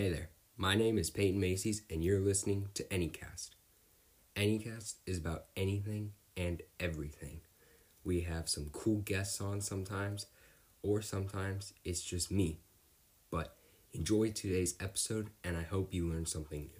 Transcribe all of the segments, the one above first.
Hey there, my name is Peyton Macy's, and you're listening to Anycast. Anycast is about anything and everything. We have some cool guests on sometimes, or sometimes it's just me. But enjoy today's episode, and I hope you learn something new.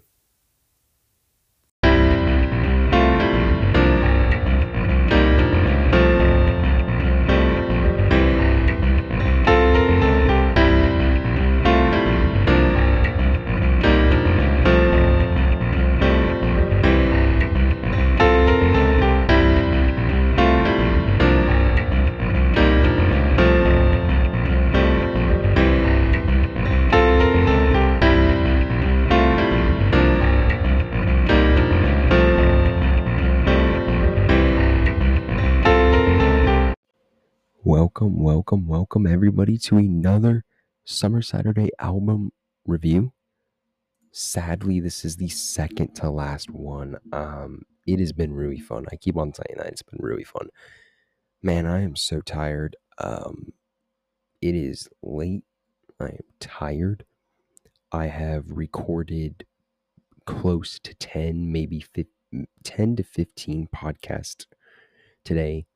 Welcome, welcome, welcome, everybody, to another Summer Saturday album review. Sadly, this is the second to last one. Um, it has been really fun. I keep on saying that it's been really fun. Man, I am so tired. Um, it is late. I am tired. I have recorded close to 10, maybe 15, 10 to 15 podcasts today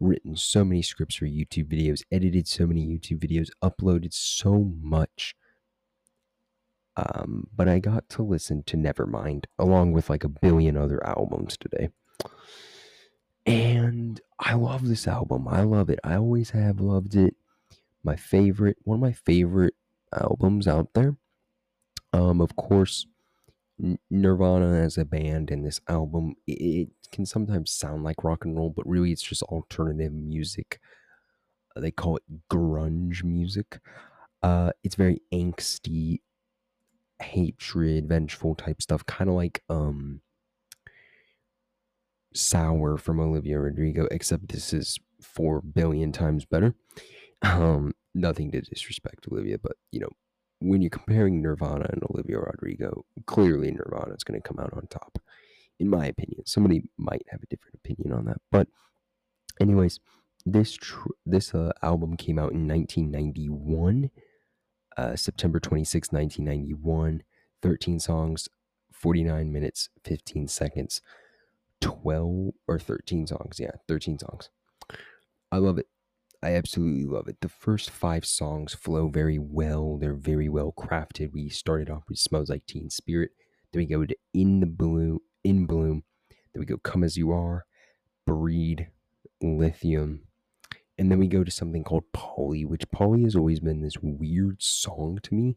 written so many scripts for YouTube videos, edited so many YouTube videos, uploaded so much. Um, but I got to listen to Nevermind along with like a billion other albums today. And I love this album. I love it. I always have loved it. My favorite, one of my favorite albums out there. Um, of course, Nirvana as a band and this album, it, can sometimes sound like rock and roll, but really it's just alternative music. Uh, they call it grunge music. Uh, it's very angsty, hatred, vengeful type stuff, kind of like um, Sour from Olivia Rodrigo, except this is four billion times better. Um, nothing to disrespect Olivia, but you know, when you're comparing Nirvana and Olivia Rodrigo, clearly Nirvana is going to come out on top, in my opinion. Somebody might have a different opinion on that, but anyways, this tr- this uh, album came out in 1991, uh, September 26, 1991. 13 songs, 49 minutes, 15 seconds, 12 or 13 songs. Yeah, 13 songs. I love it. I absolutely love it. The first five songs flow very well. They're very well crafted. We started off with Smells Like Teen Spirit. Then we go to In the Bloom, In Bloom. Then we go Come As You Are, Breed, Lithium. And then we go to something called Polly, which Polly has always been this weird song to me.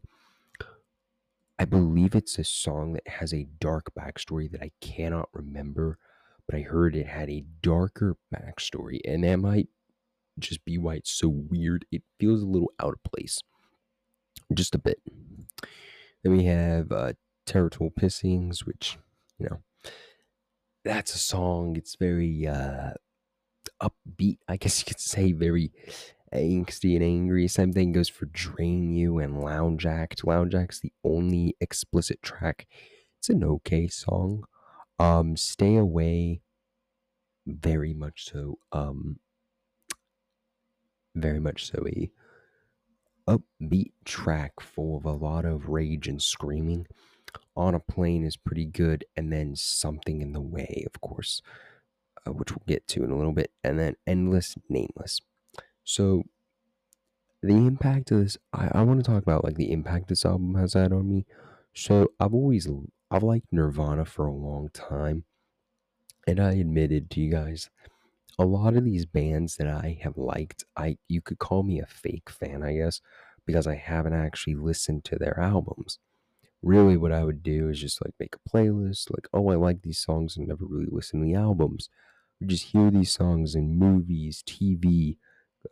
I believe it's a song that has a dark backstory that I cannot remember, but I heard it had a darker backstory, and that might just be why it's so weird. It feels a little out of place, just a bit. Then we have uh, Territorial Pissings, which, you know, that's a song. It's very uh, upbeat, I guess you could say, very angsty and angry. Same thing goes for Drain You and Lounge Act. Lounge Act's the only explicit track. It's an okay song. Um, Stay Away, very much so. Um, very much so a upbeat track full of a lot of rage and screaming. On a Plain is pretty good, and then something in the way, of course, uh, which we'll get to in a little bit, and then endless, nameless. So the impact of this, I, I want to talk about like the impact this album has had on me. So I've always I've liked Nirvana for a long time, and I admitted to you guys a lot of these bands that I have liked, I you could call me a fake fan, I guess, because I haven't actually listened to their albums. Really, what I would do is just like make a playlist, like, oh, I like these songs and never really listen to the albums. Or just hear these songs in movies, TV,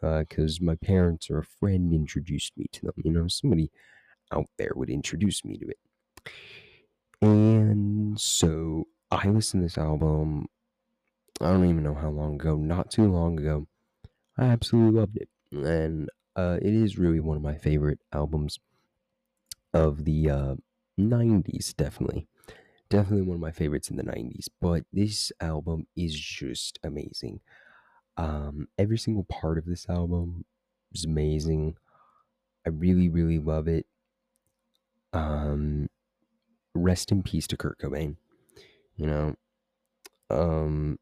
because uh, my parents or a friend introduced me to them. You know, somebody out there would introduce me to it. And so I listened to this album I don't even know how long ago, not too long ago. I absolutely loved it. And uh, it is really one of my favorite albums of the uh, 90s, definitely. Definitely one of my favorites in the 90s. But this album is just amazing. Um, every single part of this album is amazing. I really, really love it. Um, rest in peace to Kurt Cobain. You know, um,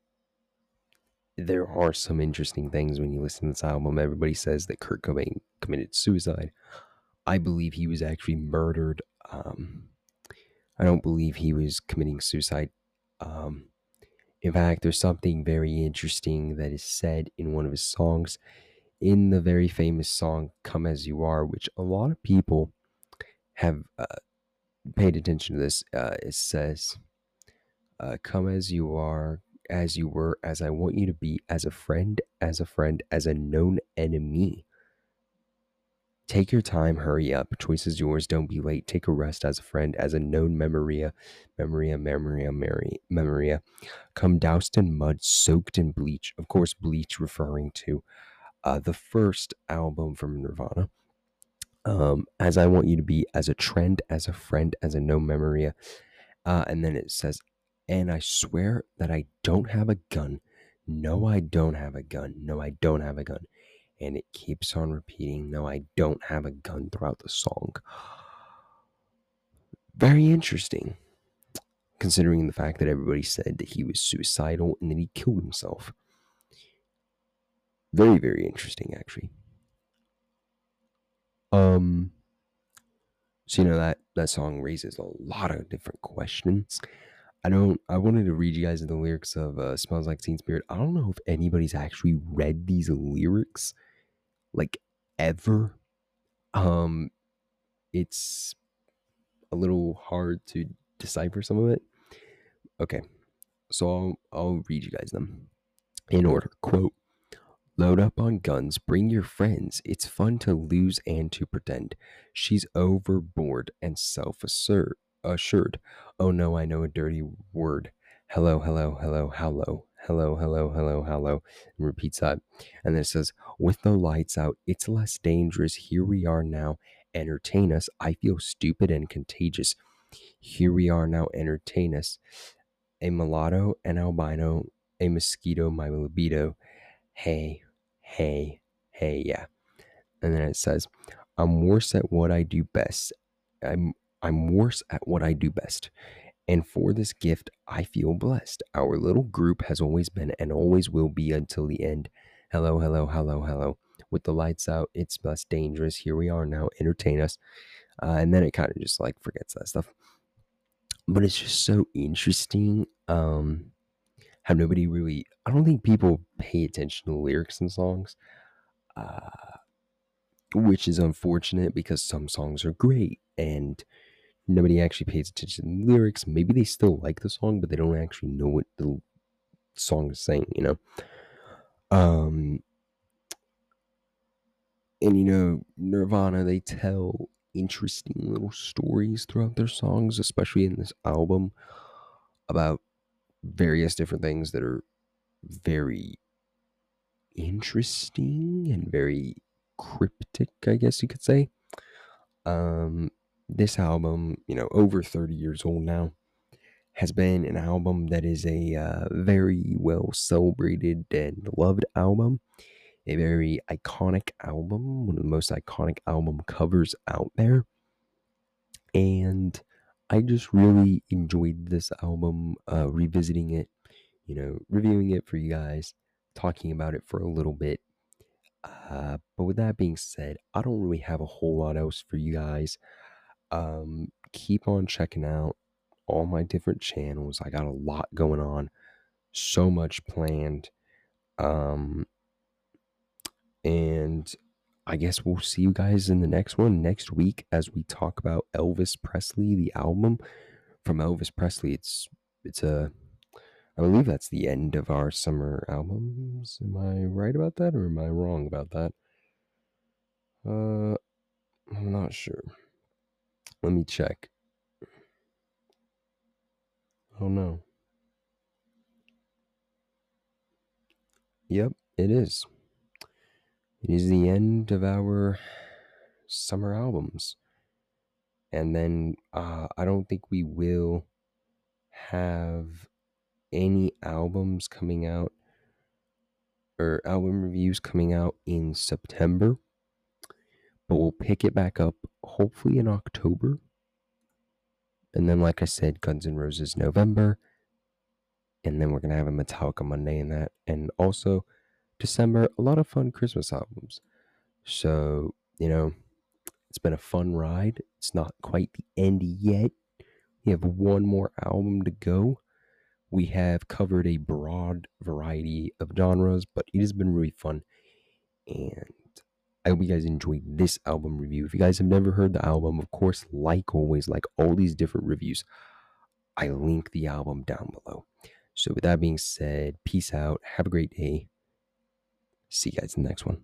there are some interesting things when you listen to this album. Everybody says that Kurt Cobain committed suicide. I believe he was actually murdered. Um, I don't believe he was committing suicide. Um, in fact, there's something very interesting that is said in one of his songs, in the very famous song "Come as You Are," which a lot of people have uh, paid attention to. This uh, it says, uh, "Come as you are, as you were, as I want you to be, as a friend, as a friend, as a known enemy." Take your time, hurry up. Choice is yours. Don't be late. Take a rest as a friend, as a known memoria, memoria, memoria, Mary, memoria. Come doused in mud, soaked in bleach. Of course, bleach referring to uh, the first album from Nirvana. Um, as I want you to be, as a trend, as a friend, as a known memoria. Uh, and then it says, and I swear that I don't have a gun. No, I don't have a gun. No, I don't have a gun and it keeps on repeating, No, I don't have a gun throughout the song. Very interesting, considering the fact that everybody said that he was suicidal and that he killed himself. Very, very interesting, actually. Um, so you know that that song raises a lot of different questions. I don't. I wanted to read you guys the lyrics of uh, "Smells Like Teen Spirit." I don't know if anybody's actually read these lyrics like ever. Um, it's a little hard to decipher some of it. Okay, so I'll, I'll read you guys them in order. Quote Load up on guns, bring your friends. It's fun to lose and to pretend. She's overboard and self assured. Oh no, I know a dirty word. Hello, hello, hello, hello hello, hello, hello, hello, and repeats that. And then it says, with the lights out, it's less dangerous. Here we are now. Entertain us. I feel stupid and contagious. Here we are now. Entertain us. A mulatto, an albino, a mosquito, my libido. Hey, hey, hey, yeah. And then it says, I'm worse at what I do best. I'm I'm worse at what I do best. And for this gift, I feel blessed. Our little group has always been and always will be until the end. Hello, hello, hello, hello. With the lights out, it's less dangerous. Here we are now. Entertain us. Uh, and then it kind of just like forgets that stuff. But it's just so interesting um, how nobody really, I don't think people pay attention to lyrics in songs, uh, which is unfortunate because some songs are great. And nobody actually pays attention to the lyrics. Maybe they still like the song, but they don't actually know what the song is saying, you know? Um, and you know, Nirvana, they tell interesting little stories throughout their songs, especially in this album, about various different things that are very interesting and very cryptic, I guess you could say. Um, this album, you know, over 30 years old now, has been an album that is a uh, very well celebrated and loved album. A very iconic album, one of the most iconic album covers out there. And I just really enjoyed this album, uh, revisiting it, you know, reviewing it for you guys, talking about it for a little bit. Uh, but with that being said, I don't really have a whole lot else for you guys. Um, keep on checking out all my different channels. I got a lot going on, so much planned. Um, and I guess we'll see you guys in the next one next week as we talk about Elvis Presley, the album from Elvis Presley. It's it's a I believe that's the end of our summer albums. Am I right about that or am I wrong about that? Uh I'm not sure. Let me check. Oh no. Yep, it is. It is the end of our summer albums. And then uh, I don't think we will have any albums coming out or album reviews coming out in September but we'll pick it back up hopefully in October. And then, like I said, Guns N' Roses November. And then we're going to have a Metallica Monday in that. And also, December, a lot of fun Christmas albums. So, you know, it's been a fun ride. It's not quite the end yet. We have one more album to go. We have covered a broad variety of genres, but it has been really fun. And I hope you guys enjoyed this album review. If you guys have never heard the album, of course, like always, like all these different reviews, I link the album down below. So, with that being said, peace out. Have a great day. See you guys in the next one.